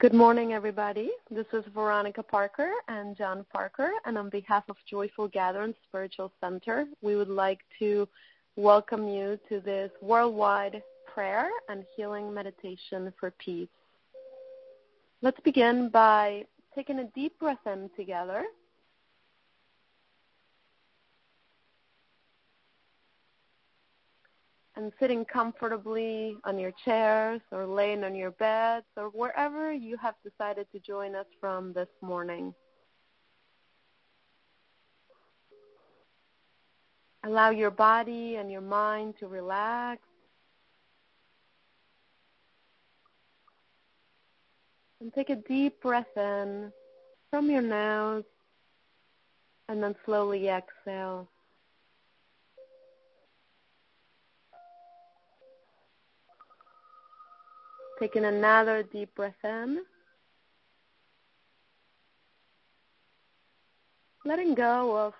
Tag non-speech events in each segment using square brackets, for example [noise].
Good morning, everybody. This is Veronica Parker and John Parker, and on behalf of Joyful Gathering Spiritual Center, we would like to welcome you to this worldwide prayer and healing meditation for peace. Let's begin by taking a deep breath in together and sitting comfortably on your chairs or laying on your beds or wherever you have decided to join us from this morning. Allow your body and your mind to relax. And take a deep breath in from your nose and then slowly exhale. Taking another deep breath in. Letting go of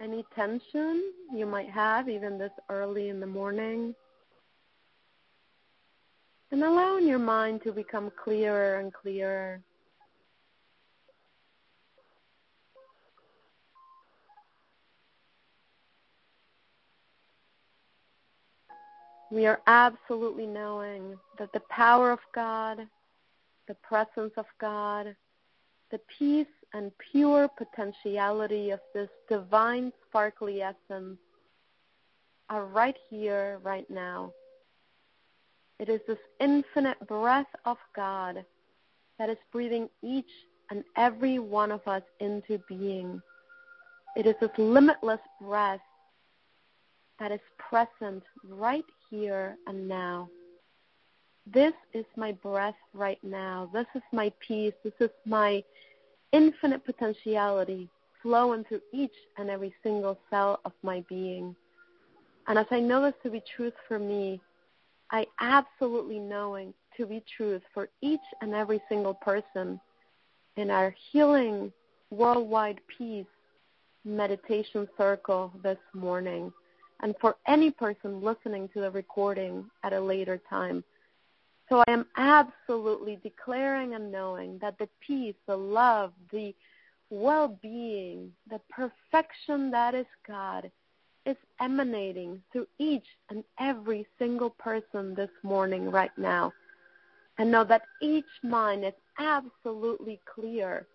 any tension you might have, even this early in the morning. And allowing your mind to become clearer and clearer. We are absolutely knowing that the power of God, the presence of God, the peace and pure potentiality of this divine sparkly essence are right here, right now. It is this infinite breath of God that is breathing each and every one of us into being. It is this limitless breath that is present right here and now. This is my breath right now. This is my peace. This is my infinite potentiality flowing through each and every single cell of my being. And as I know this to be truth for me, I absolutely knowing to be truth for each and every single person in our healing worldwide peace meditation circle this morning and for any person listening to the recording at a later time. So I am absolutely declaring and knowing that the peace, the love, the well being, the perfection that is God is emanating through each and every single person this morning, right now. And know that each mind is absolutely clear,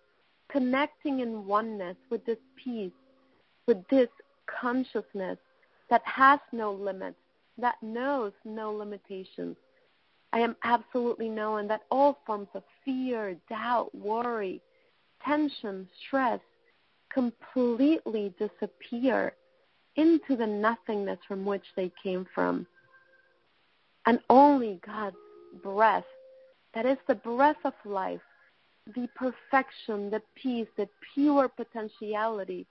connecting in oneness with this peace, with this consciousness that has no limits, that knows no limitations. I am absolutely knowing that all forms of fear, doubt, worry, tension, stress completely disappear into the nothingness from which they came from. And only God's breath, that is the breath of life, the perfection, the peace, the pure potentiality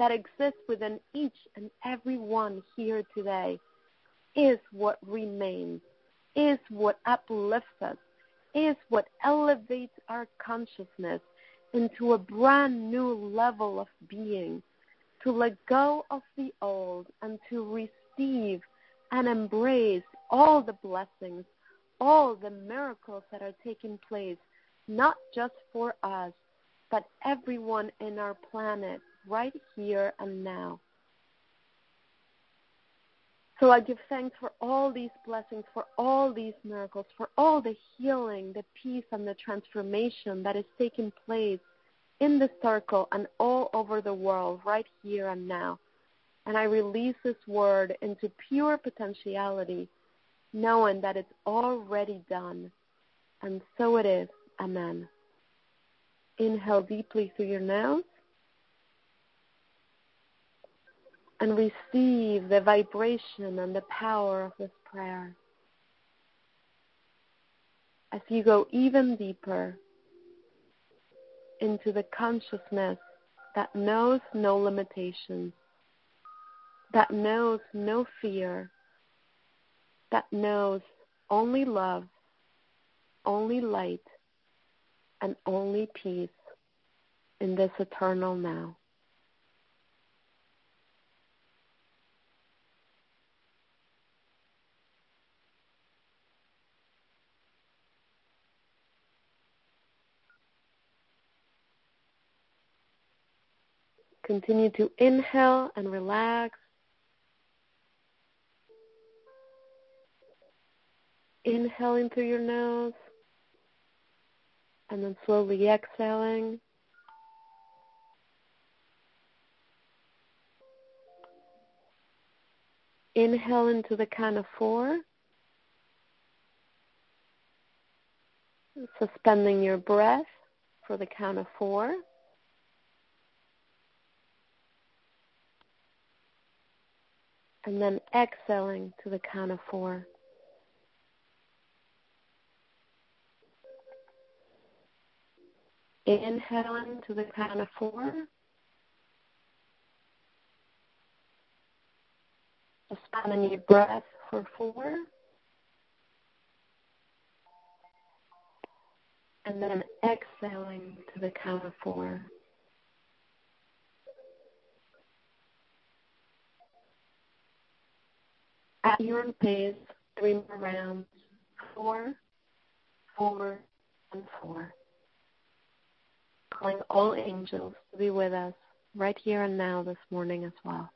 that exists within each and every one here today is what remains, is what uplifts us, is what elevates our consciousness into a brand new level of being, to let go of the old and to receive and embrace all the blessings, all the miracles that are taking place, not just for us, but everyone in our planet right here and now. So I give thanks for all these blessings, for all these miracles, for all the healing, the peace, and the transformation that is taking place in the circle and all over the world right here and now. And I release this word into pure potentiality, knowing that it's already done. And so it is. Amen. Inhale deeply through your nose. And receive the vibration and the power of this prayer. As you go even deeper into the consciousness that knows no limitations, that knows no fear, that knows only love, only light, and only peace in this eternal now. Continue to inhale and relax. Inhaling through your nose and then slowly exhaling. Inhale into the count of four. Suspending your breath for the count of four. And then exhaling to the count of four. Inhaling to the count of four. Suspending your breath for four. And then exhaling to the count of four. At your pace, three more rounds. Four, four, and four. Calling all angels to be with us right here and now this morning as well.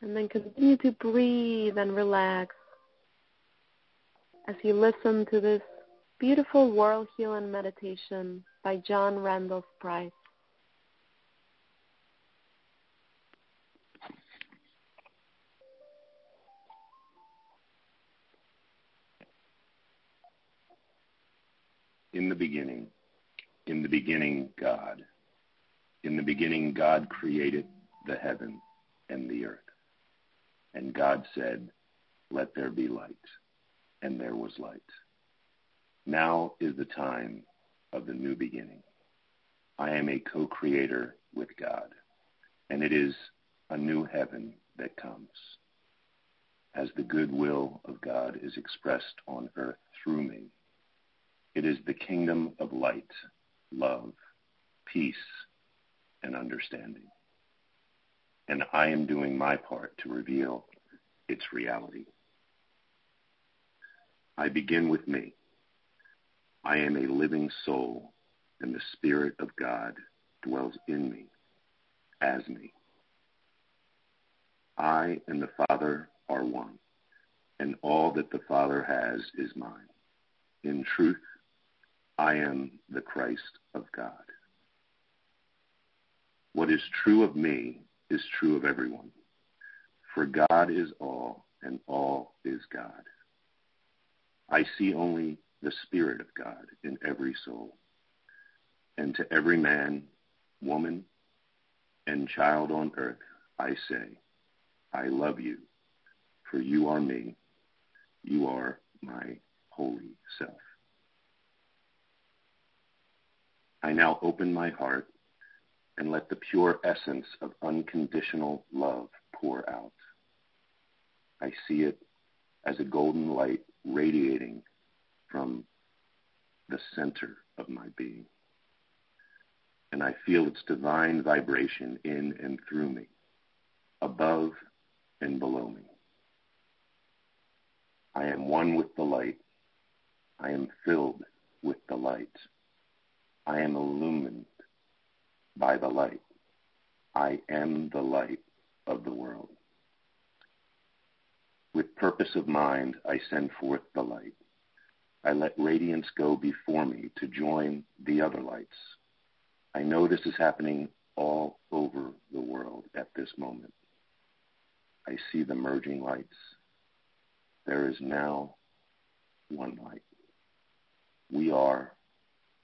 And then continue to breathe and relax as you listen to this beautiful world healing meditation by John Randolph Price. In the beginning, in the beginning, God. In the beginning, God created the heaven and the earth. And God said, Let there be light. And there was light. Now is the time of the new beginning. I am a co-creator with God, and it is a new heaven that comes. As the goodwill of God is expressed on earth through me, it is the kingdom of light, love, peace, and understanding and I am doing my part to reveal its reality. I begin with me. I am a living soul, and the Spirit of God dwells in me, as me. I and the Father are one, and all that the Father has is mine. In truth, I am the Christ of God. What is true of me is true of everyone. For God is all, and all is God. I see only the Spirit of God in every soul. And to every man, woman, and child on earth, I say, I love you, for you are me. You are my holy self. I now open my heart and let the pure essence of unconditional love pour out. I see it as a golden light radiating from the center of my being. And I feel its divine vibration in and through me, above and below me. I am one with the light. I am filled with the light. I am illumined by the light. I am the light of the world. With purpose of mind, I send forth the light. I let radiance go before me to join the other lights. I know this is happening all over the world at this moment. I see the merging lights. there is now one light. We are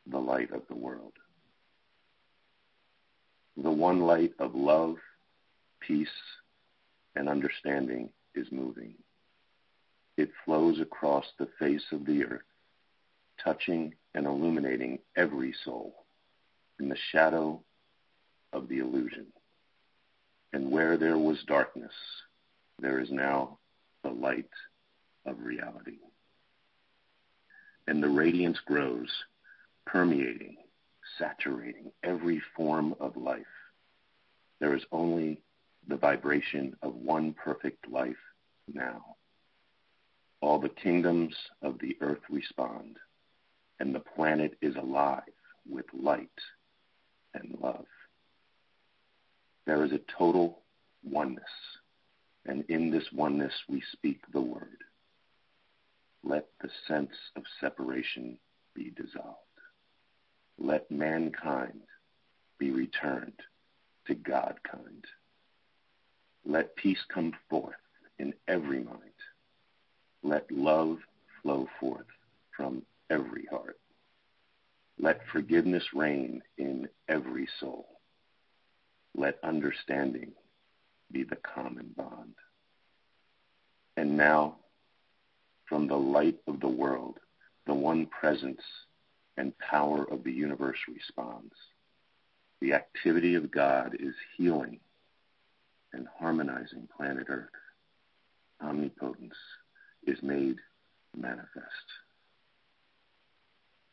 the light of the world. The one light of love, peace, and understanding is moving. It flows across the face of the earth, touching and illuminating every soul in the shadow of the illusion. And where there was darkness, there is now the light of reality. And the radiance grows, permeating, saturating every form of life. There is only the vibration of one perfect life now. All the kingdoms of the earth respond, and the planet is alive with light and love. There is a total oneness, and in this oneness we speak the word. Let the sense of separation be dissolved. Let mankind be returned to Godkind. Let peace come forth in every mind. Let love flow forth from every heart. Let forgiveness reign in every soul. Let understanding be the common bond. And now, from the light of the world, the one presence and power of the universe responds. The activity of God is healing and harmonizing planet Earth. Omnipotence is made manifest.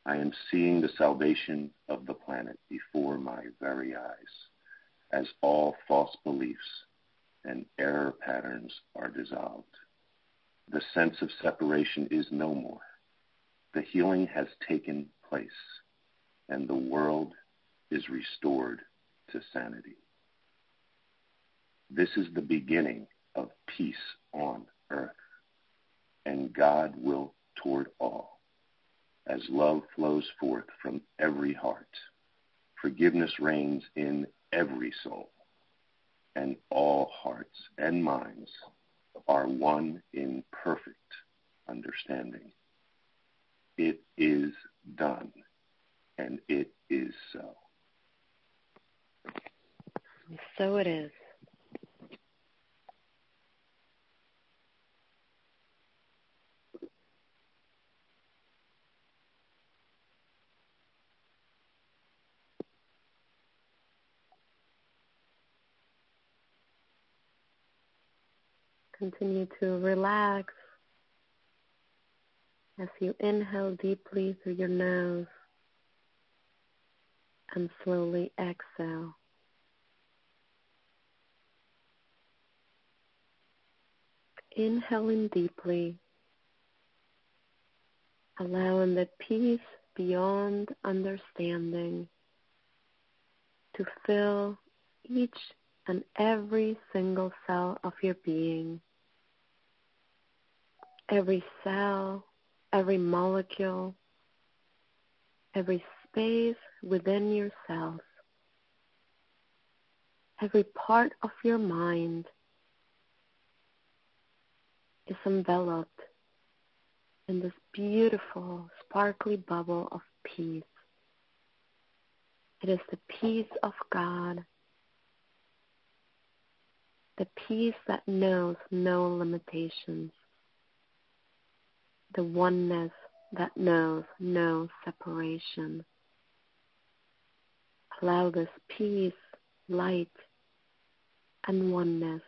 I am seeing the salvation of the planet before my very eyes as all false beliefs and error patterns are dissolved. The sense of separation is no more. The healing has taken place and the world is restored to sanity. This is the beginning of peace on earth, and God will toward all, as love flows forth from every heart. Forgiveness reigns in every soul, and all hearts and minds are one in perfect understanding. It is done, and it is so. So it is. Continue to relax as you inhale deeply through your nose and slowly exhale. Inhaling deeply, allowing the peace beyond understanding to fill each and every single cell of your being every cell, every molecule, every space within your cells, every part of your mind is enveloped in this beautiful, sparkly bubble of peace. It is the peace of God, the peace that knows no limitations the oneness that knows no separation. Allow this peace, light, and oneness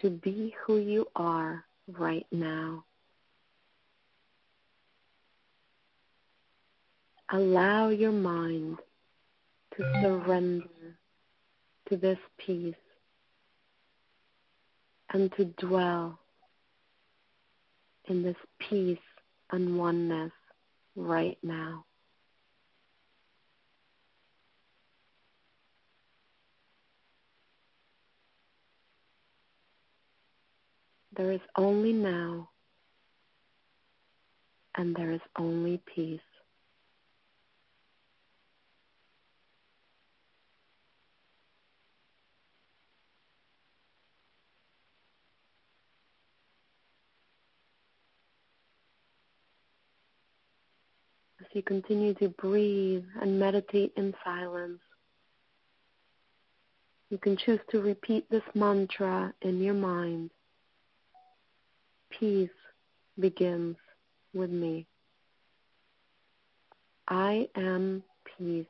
to be who you are right now. Allow your mind to surrender to this peace and to dwell in this peace and oneness right now. There is only now, and there is only peace. You continue to breathe and meditate in silence. You can choose to repeat this mantra in your mind. Peace begins with me. I am peace.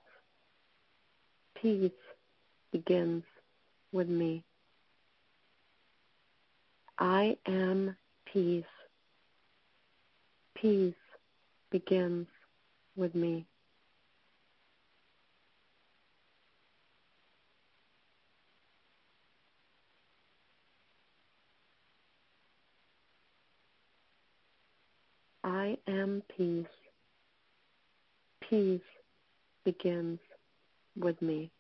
Peace begins with me. I am peace. Peace begins with me. I am peace. Peace begins with me.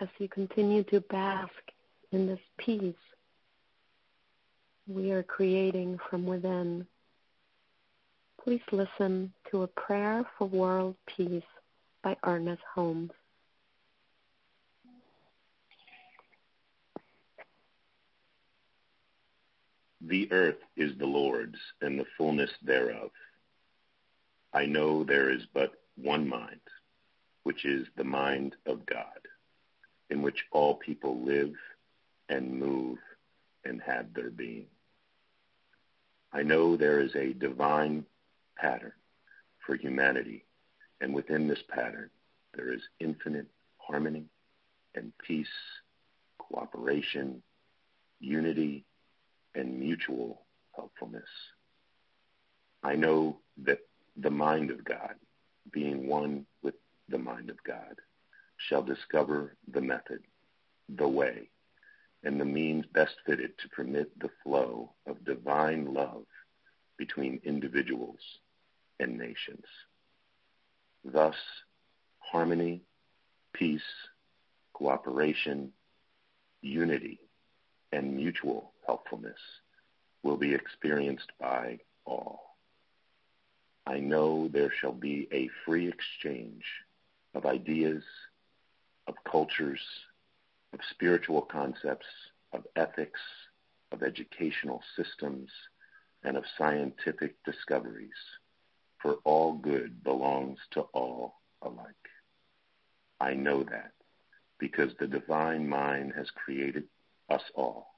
As you continue to bask in this peace we are creating from within, please listen to a prayer for world peace by Ernest Holmes. The earth is the Lord's and the fullness thereof. I know there is but one mind, which is the mind of God in which all people live and move and have their being. I know there is a divine pattern for humanity, and within this pattern there is infinite harmony and peace, cooperation, unity, and mutual helpfulness. I know that the mind of God, being one with the mind of God, shall discover the method, the way, and the means best fitted to permit the flow of divine love between individuals and nations. Thus, harmony, peace, cooperation, unity, and mutual helpfulness will be experienced by all. I know there shall be a free exchange of ideas, of cultures, of spiritual concepts, of ethics, of educational systems, and of scientific discoveries, for all good belongs to all alike. I know that because the divine mind has created us all.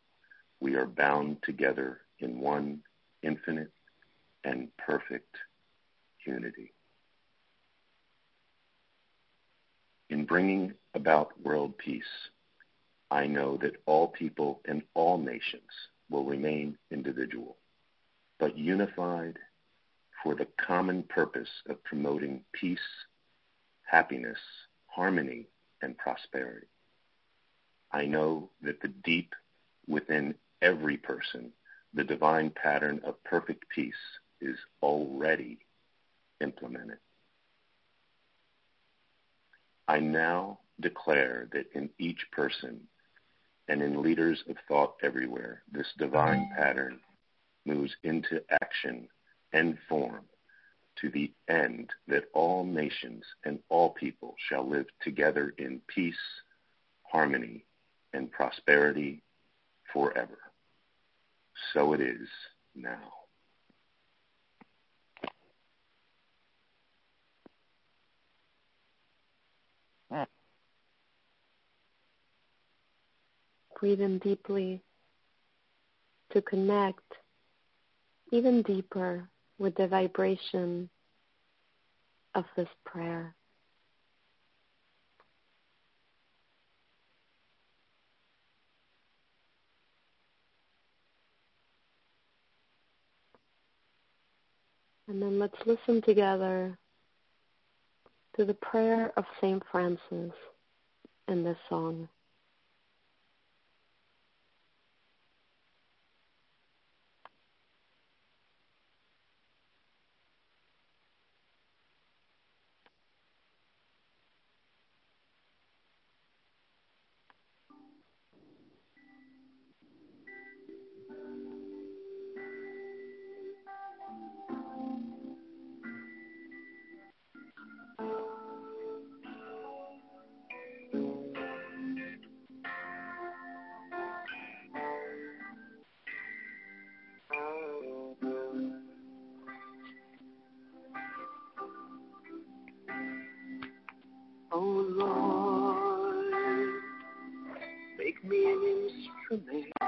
We are bound together in one infinite and perfect unity. In bringing about world peace, I know that all people and all nations will remain individual, but unified for the common purpose of promoting peace, happiness, harmony, and prosperity. I know that the deep within every person, the divine pattern of perfect peace is already implemented. I now declare that in each person and in leaders of thought everywhere, this divine pattern moves into action and form to the end that all nations and all people shall live together in peace, harmony, and prosperity forever. So it is now. Breathe in deeply to connect even deeper with the vibration of this prayer. And then let's listen together to the prayer of St. Francis in this song. for me.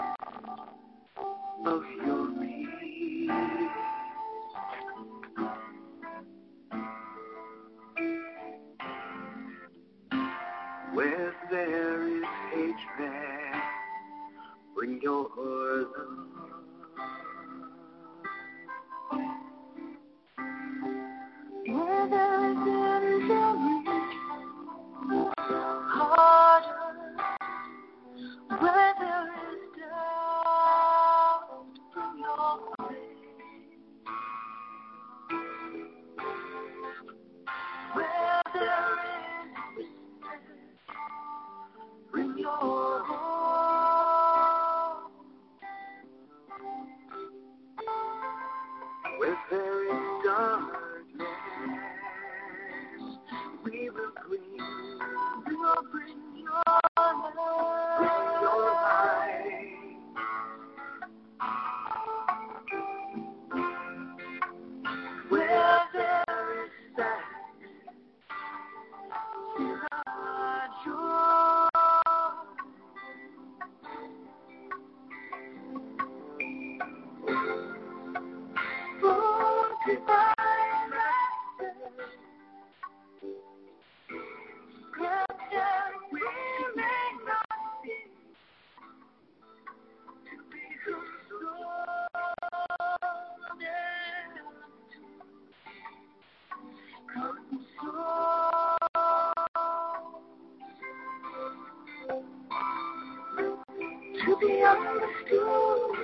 Be understood,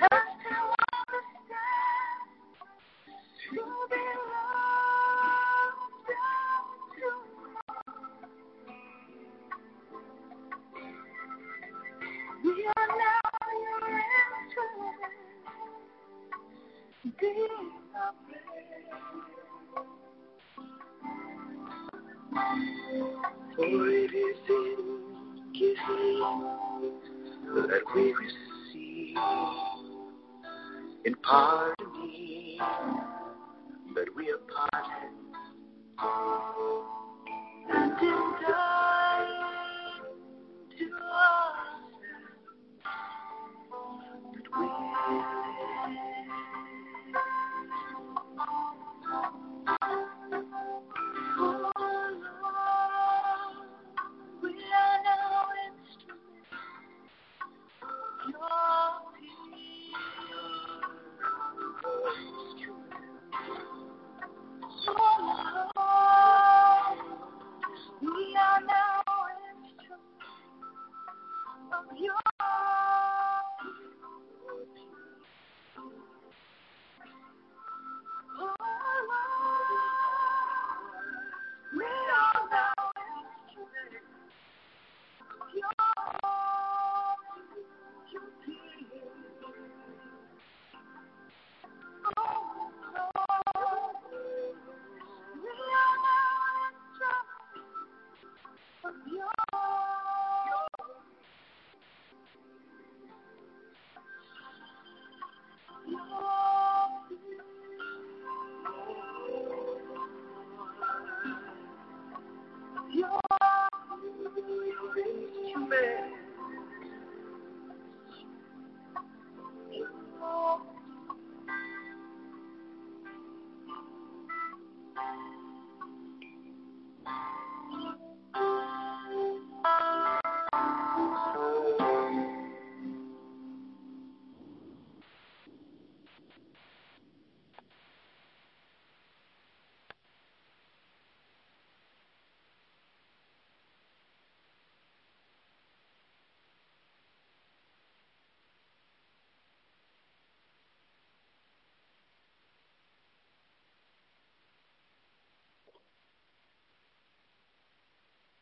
and still to to We are now your For it is that we receive, in pardoning that we are pardoned,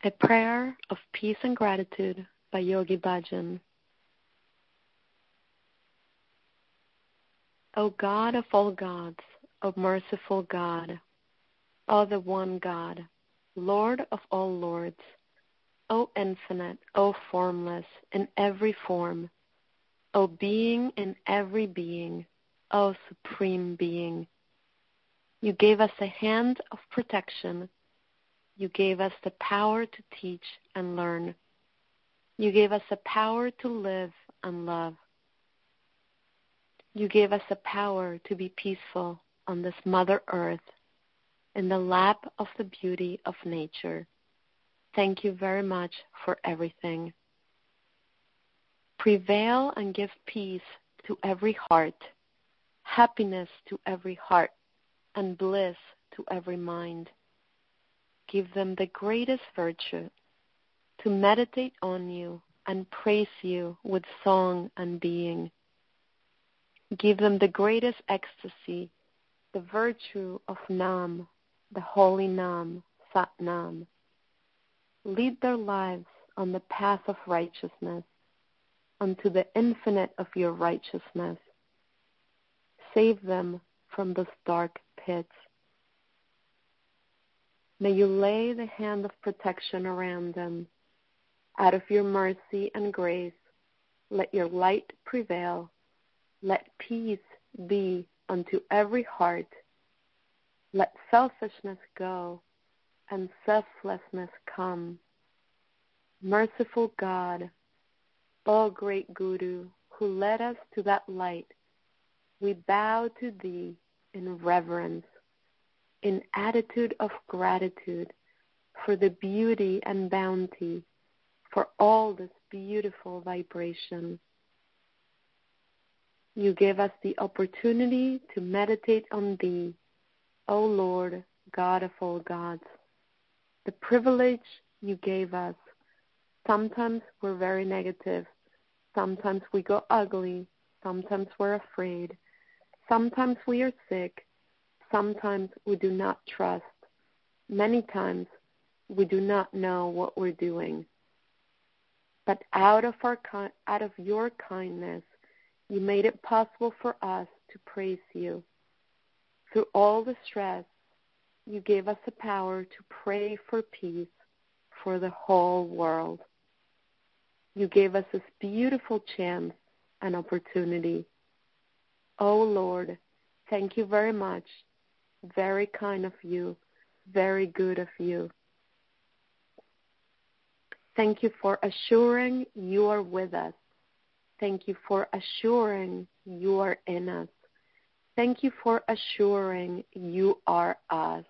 A Prayer of Peace and Gratitude by Yogi Bhajan. O God of all gods, O merciful God, O the one God, Lord of all lords, O infinite, O formless, in every form, O being in every being, O supreme being. You gave us a hand of protection you gave us the power to teach and learn. You gave us the power to live and love. You gave us the power to be peaceful on this Mother Earth in the lap of the beauty of nature. Thank you very much for everything. Prevail and give peace to every heart, happiness to every heart, and bliss to every mind give them the greatest virtue to meditate on you and praise you with song and being. Give them the greatest ecstasy, the virtue of Nam, the holy Nam, Sat Nam. Lead their lives on the path of righteousness, unto the infinite of your righteousness. Save them from those dark pits. May you lay the hand of protection around them. Out of your mercy and grace, let your light prevail. Let peace be unto every heart. Let selfishness go and selflessness come. Merciful God, O great Guru, who led us to that light, we bow to thee in reverence in attitude of gratitude for the beauty and bounty, for all this beautiful vibration. You give us the opportunity to meditate on Thee, O Lord, God of all gods, the privilege you gave us Sometimes we're very negative. Sometimes we go ugly. Sometimes we're afraid. Sometimes we are sick. Sometimes we do not trust. Many times we do not know what we're doing. But out of our out of your kindness, you made it possible for us to praise you. Through all the stress, you gave us the power to pray for peace for the whole world. You gave us this beautiful chance and opportunity. Oh Lord, thank you very much. Very kind of you. Very good of you. Thank you for assuring you are with us. Thank you for assuring you are in us. Thank you for assuring you are us.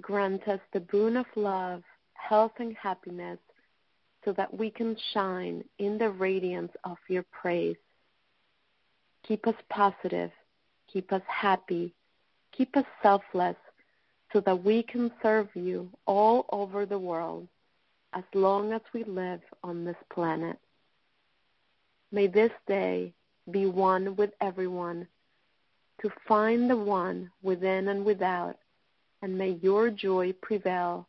Grant us the boon of love, health, and happiness so that we can shine in the radiance of your praise. Keep us positive. Keep us happy. Keep us selfless so that we can serve you all over the world as long as we live on this planet. May this day be one with everyone, to find the one within and without, and may your joy prevail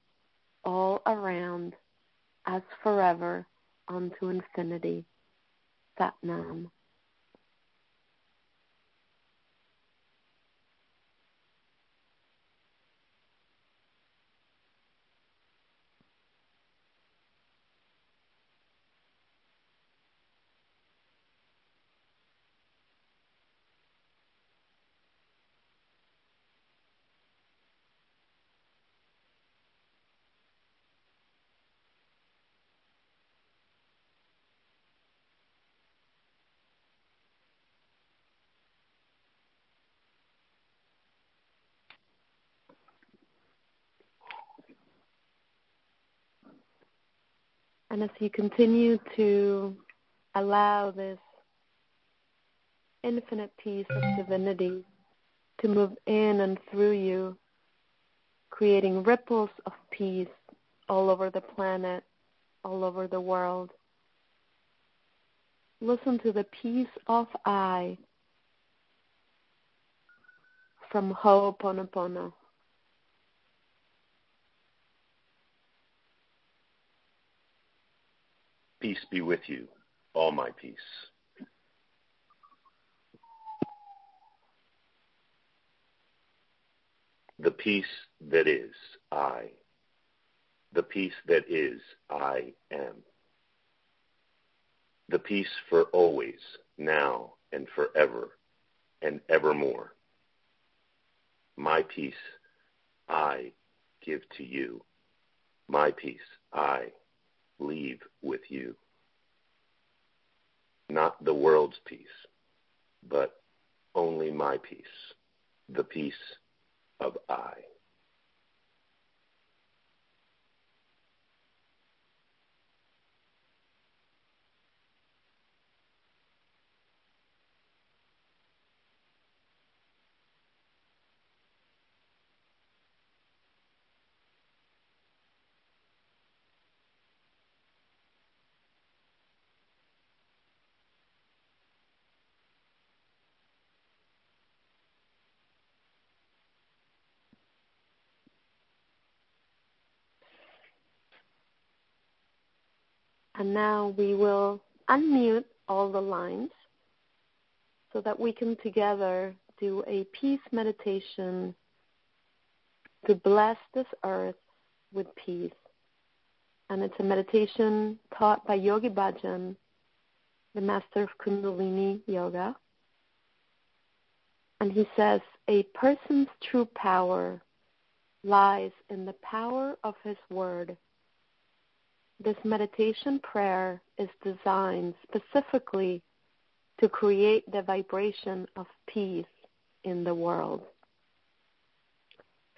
all around as forever unto infinity. Satnam. And as you continue to allow this infinite peace of divinity to move in and through you, creating ripples of peace all over the planet, all over the world. Listen to the peace of I from Ho'oponopono. Peace be with you, all my peace. The peace that is I. The peace that is I am. The peace for always, now and forever and evermore. My peace I give to you. My peace I leave with you. Not the world's peace, but only my peace, the peace of I. And now we will unmute all the lines so that we can together do a peace meditation to bless this earth with peace. And it's a meditation taught by Yogi Bhajan, the master of Kundalini Yoga. And he says, a person's true power lies in the power of his word this meditation prayer is designed specifically to create the vibration of peace in the world.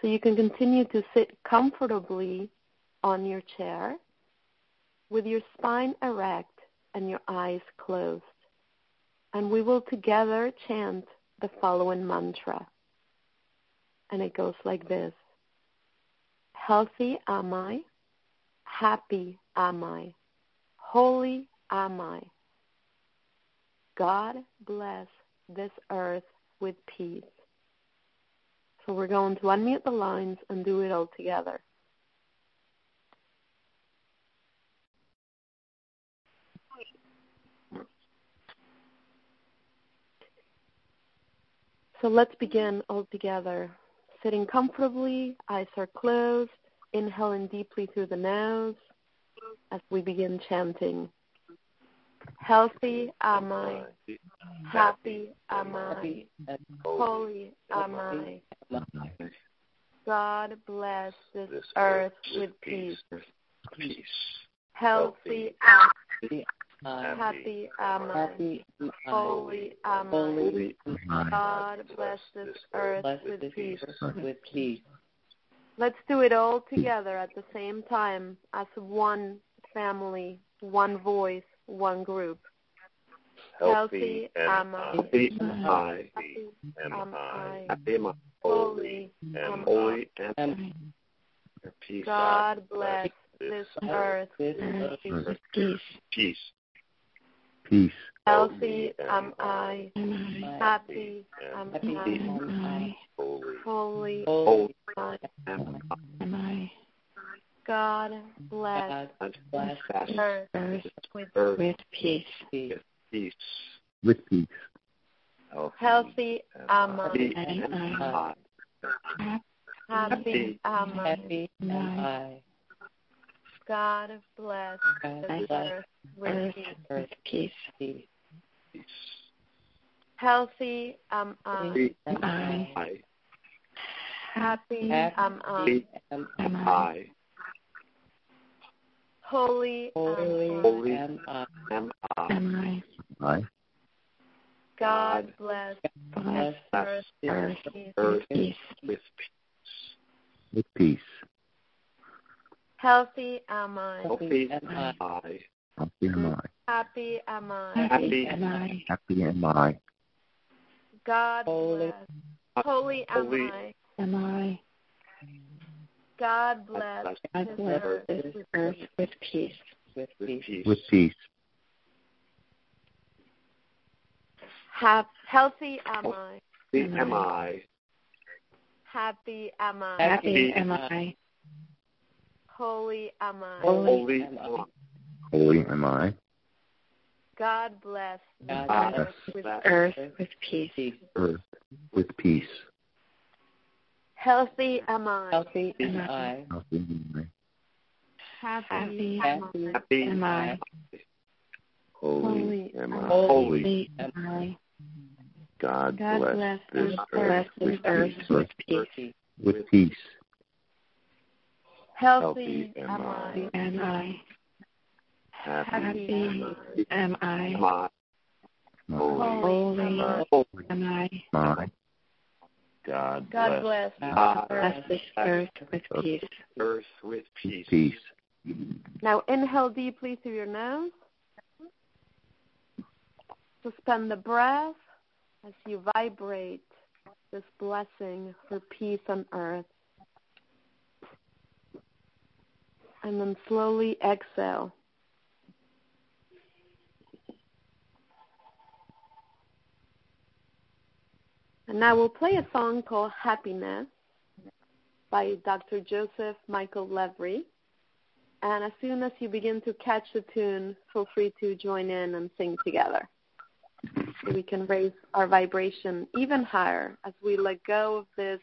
So you can continue to sit comfortably on your chair with your spine erect and your eyes closed. And we will together chant the following mantra. And it goes like this Healthy am I Happy am I. Holy am I. God bless this earth with peace. So we're going to unmute the lines and do it all together. So let's begin all together. Sitting comfortably, eyes are closed, inhaling deeply through the nose as we begin chanting. Healthy am I, happy am I, holy am I. God bless this earth with peace. Peace. Healthy am Happy. happy am I, Happy am I. holy am I. God bless this earth with peace. Earth with peace. Let's do it all together at the same time as one family, one voice, one group. Healthy am am I. Happy am I. Happy Am am I. I. Happy am I. Holy Holy am am I. peace. God bless this earth earth peace. peace. Peace. Peace. Healthy am um, I. Happy um, am I. Holy Holy Holy am I. am um, am I. God bless God earth earth with with peace. Peace. With peace. Healthy am I. Happy am am I. I. Happy am I. Happy am I. God bless God this earth with earth peace. with peace. Peace. Peace. Healthy am I. Happy Am I. I. Happy Happy am I. Am am I. I. Holy um, Holy am I. Holy am I. Am I. Am I. I. God bless Bless earth this earth with peace. Earth with peace. with peace. With peace. Healthy am I. Healthy am am I. Happy am I. Happy am I. Happy am I. Happy am I. God Holy- bless. Holy am I. Am I. God bless God this bless earth this with earth peace. with peace. With with peace. peace. With peace. Hap- healthy am I. Happy am I. Happy am I. Happy am I. Holy am I. Holy am am I. Holy am I. God bless this God earth with bless Earth with peace. Earth. With peace. Healthy am I. Healthy am I. Happy am I. Happy Happy am I. Happy am I. Holy am I. Holy Holy. am I. God God bless bless this this earth Bless this earth with peace. With peace. Healthy Healthy am am I. am I. Happy Happy am I. Holy am I. Holy Holy am I. Am I. God God bless bless. God bless this earth with peace. earth with peace. Peace. Now inhale deeply through your nose. Suspend the breath as you vibrate this blessing for peace on earth. And then slowly exhale. And now we'll play a song called Happiness by Dr. Joseph Michael Levry. And as soon as you begin to catch the tune, feel free to join in and sing together. So we can raise our vibration even higher as we let go of this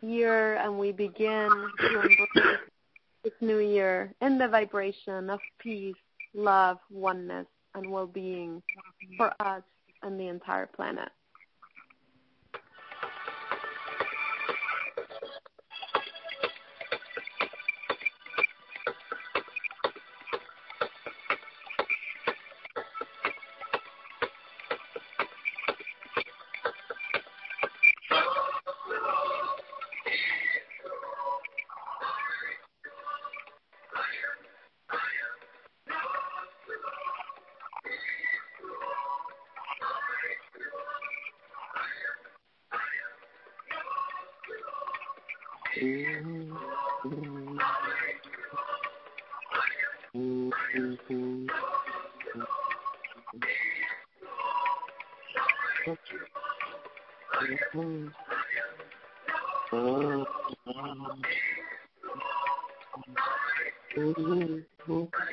year and we begin to embrace this new year in the vibration of peace, love, oneness, and well being for us and the entire planet. Mm-hmm. Okay.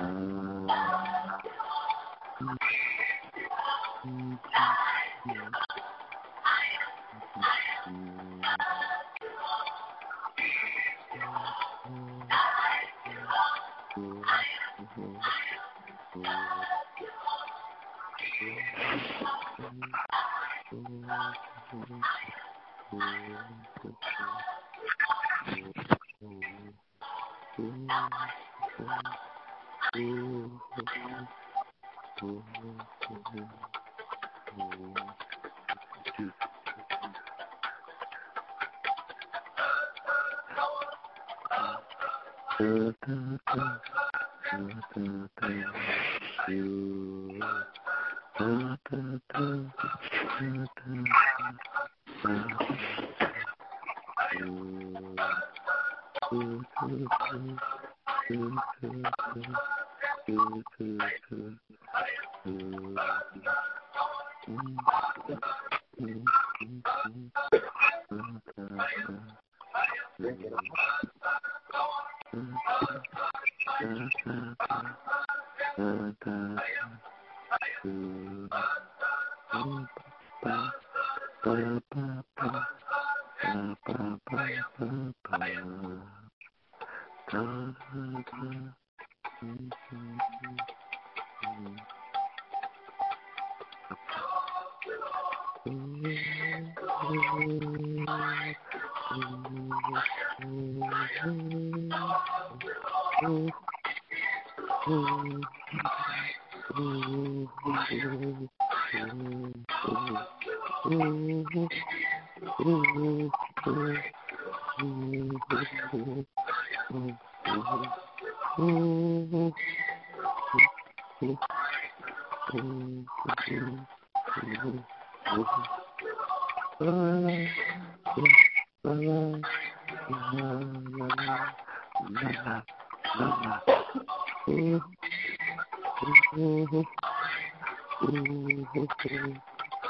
Um... ba ba ba ba ba ba ba ba ba da da Ooh. Ooh. Ooh. Ooh. Ooh. Mm-hmm.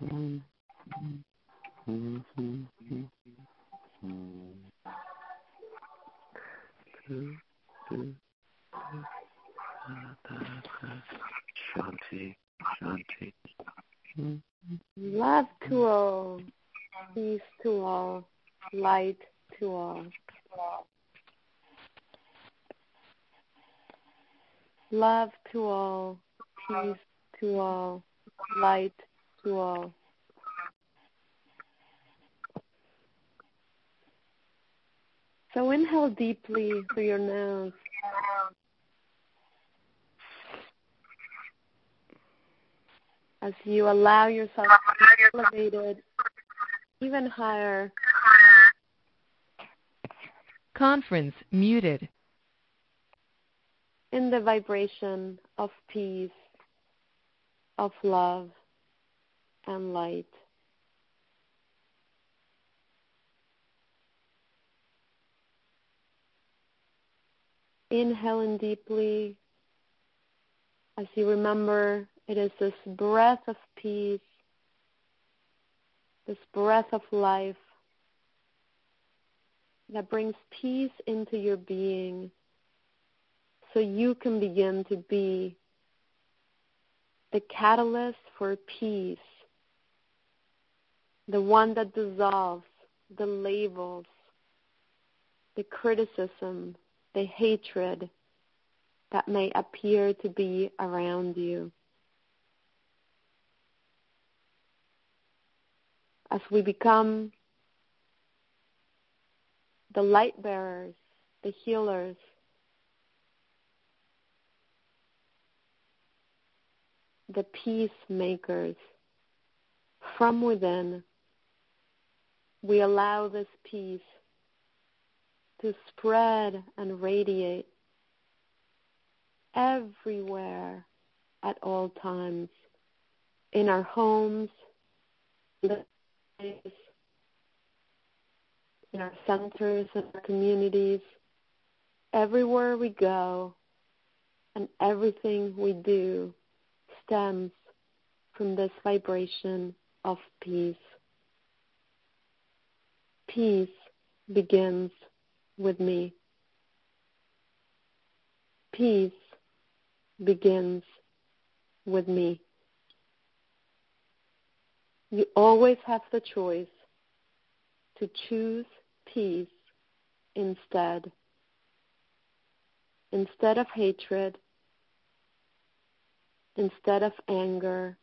Mm. Love to all, peace to all, light to all. Love to all, peace to all, light to all. So inhale deeply through your nose. As you allow yourself to be elevated even higher. Conference muted. in the vibration of peace, of love, and light. Inhaling deeply. As you remember it is this breath of peace, this breath of life that brings peace into your being so you can begin to be the catalyst for peace, the one that dissolves the labels, the criticism, the hatred that may appear to be around you. As we become the light bearers, the healers, the peacemakers from within, we allow this peace to spread and radiate everywhere at all times in our homes, in our centers, in our communities, everywhere we go, and everything we do stems from this vibration of peace. Peace begins with me. Peace begins with me. You always have the choice to choose peace instead. Instead of hatred, instead of anger,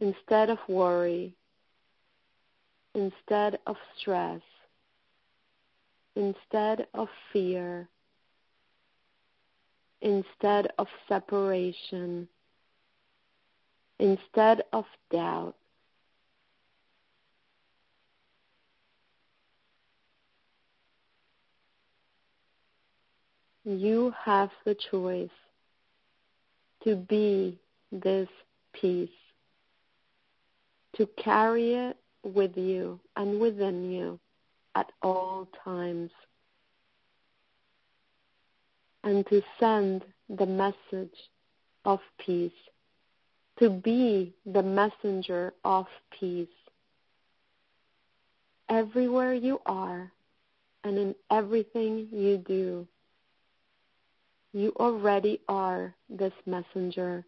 instead of worry, instead of stress, instead of fear, instead of separation, instead of doubt. You have the choice to be this peace, to carry it with you and within you at all times, and to send the message of peace, to be the messenger of peace everywhere you are and in everything you do. You already are this messenger.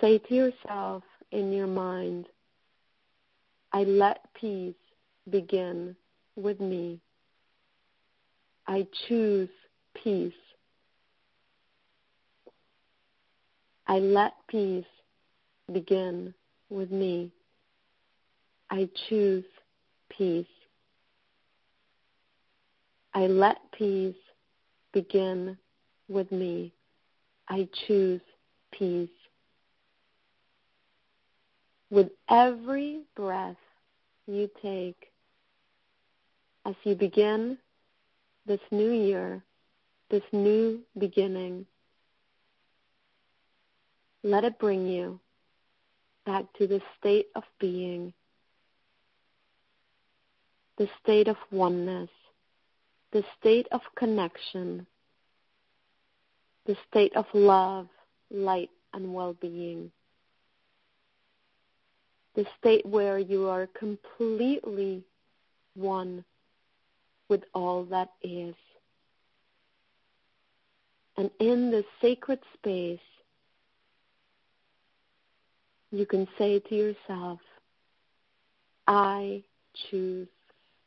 Say to yourself in your mind, I let peace begin with me. I choose peace. I let peace begin with me. I choose peace. I let peace begin with me. I choose peace. With every breath you take, as you begin this new year, this new beginning, let it bring you back to the state of being, the state of oneness, the state of connection, the state of love, light, and well being. The state where you are completely one with all that is. And in this sacred space, you can say to yourself, I choose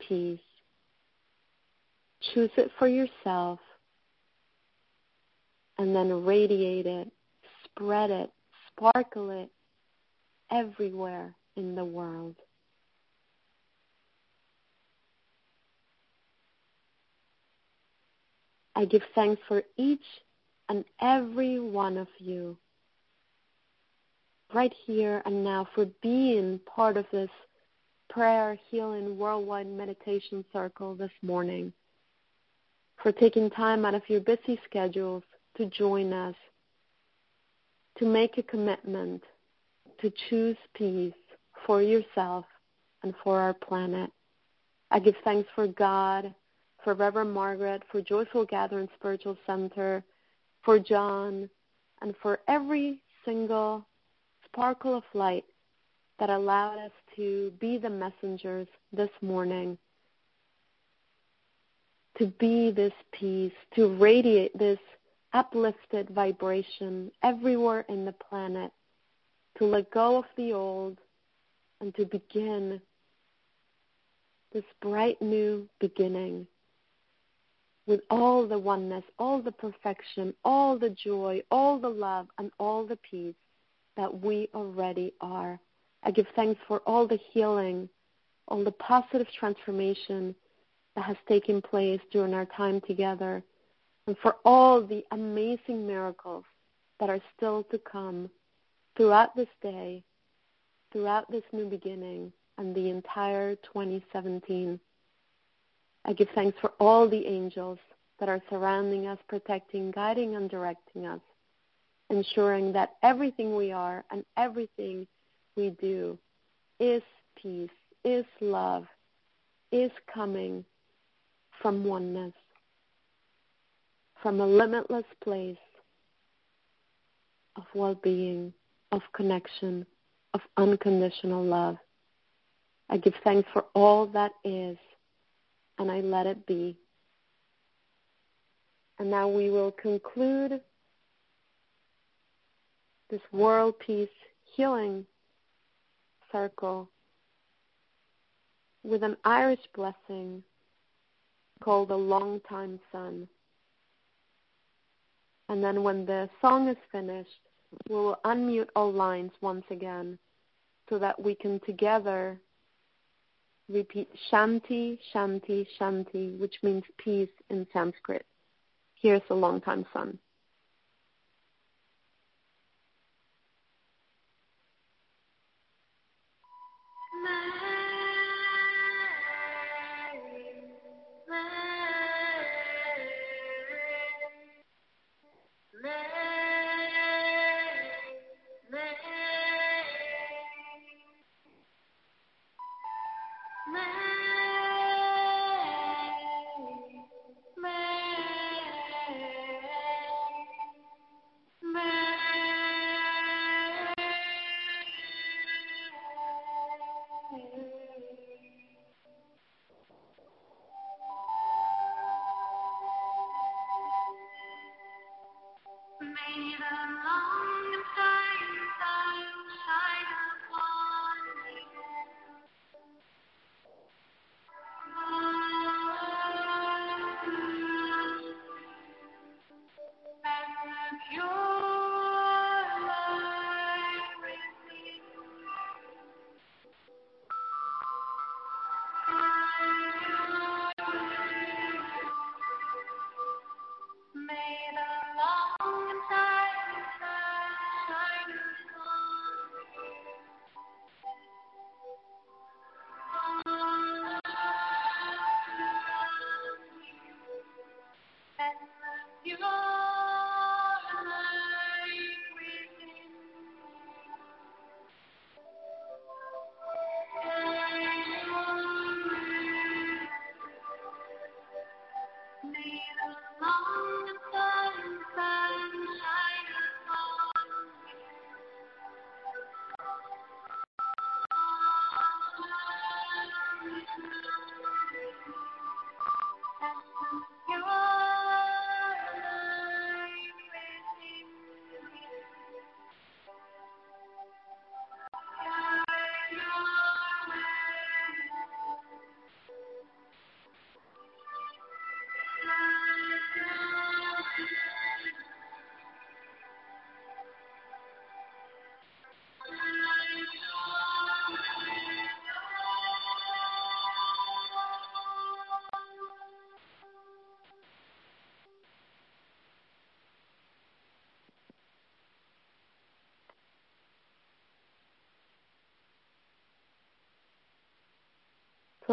peace. Choose it for yourself and then radiate it, spread it, sparkle it everywhere in the world. I give thanks for each and every one of you right here and now for being part of this prayer healing worldwide meditation circle this morning, for taking time out of your busy schedules to join us, to make a commitment to choose peace for yourself and for our planet. I give thanks for God, for Reverend Margaret, for Joyful Gathering Spiritual Center, for John, and for every single sparkle of light that allowed us to be the messengers this morning, to be this peace, to radiate this uplifted vibration everywhere in the planet, to let go of the old and to begin this bright new beginning with all the oneness, all the perfection, all the joy, all the love, and all the peace that we already are. I give thanks for all the healing, all the positive transformation that has taken place during our time together, and for all the amazing miracles that are still to come throughout this day, throughout this new beginning, and the entire 2017. I give thanks for all the angels that are surrounding us, protecting, guiding, and directing us, ensuring that everything we are and everything we do is peace, is love, is coming from oneness, from a limitless place of well being, of connection, of unconditional love. I give thanks for all that is, and I let it be. And now we will conclude this world peace healing circle with an Irish blessing called the Long Time Sun. And then when the song is finished, we will unmute all lines once again so that we can together repeat Shanti, Shanti, Shanti, which means peace in Sanskrit. Here's the long time sun.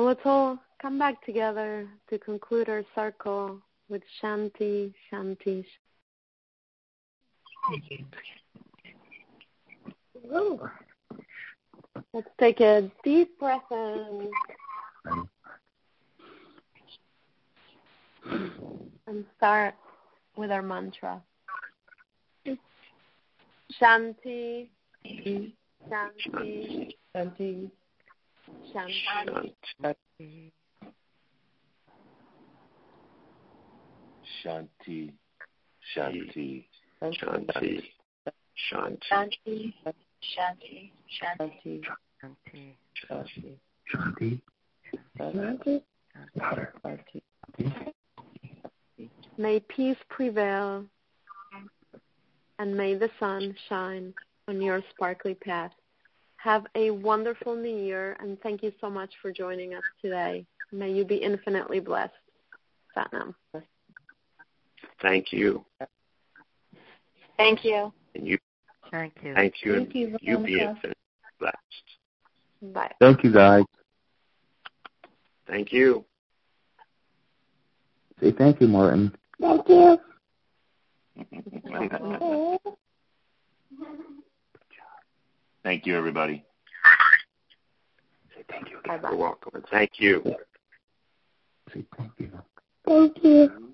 So let's all come back together to conclude our circle with Shanti, Shanti. Ooh. Let's take a deep breath in. And start with our mantra. Shanti, Shanti, Shanti, Shanti. Shanti, Shanti, Shanti. Shanti. Shanti. Shanti. Shanti. Shanti. Shanti. Shanti. Louder. May peace prevail and may the sun shine on your sparkly path. Have a wonderful new year and thank you so much for joining us today. May you be infinitely blessed. Satnam. Thank you. Thank you. And you Thank you. thank you Thank and you, you be infinitely blessed. Bye. Thank you, guys. Thank you. Say thank you, Martin. Thank you. [laughs] Thank you, everybody. Say thank you. Bye bye. You're welcome. And thank you. Say thank you. Thank you.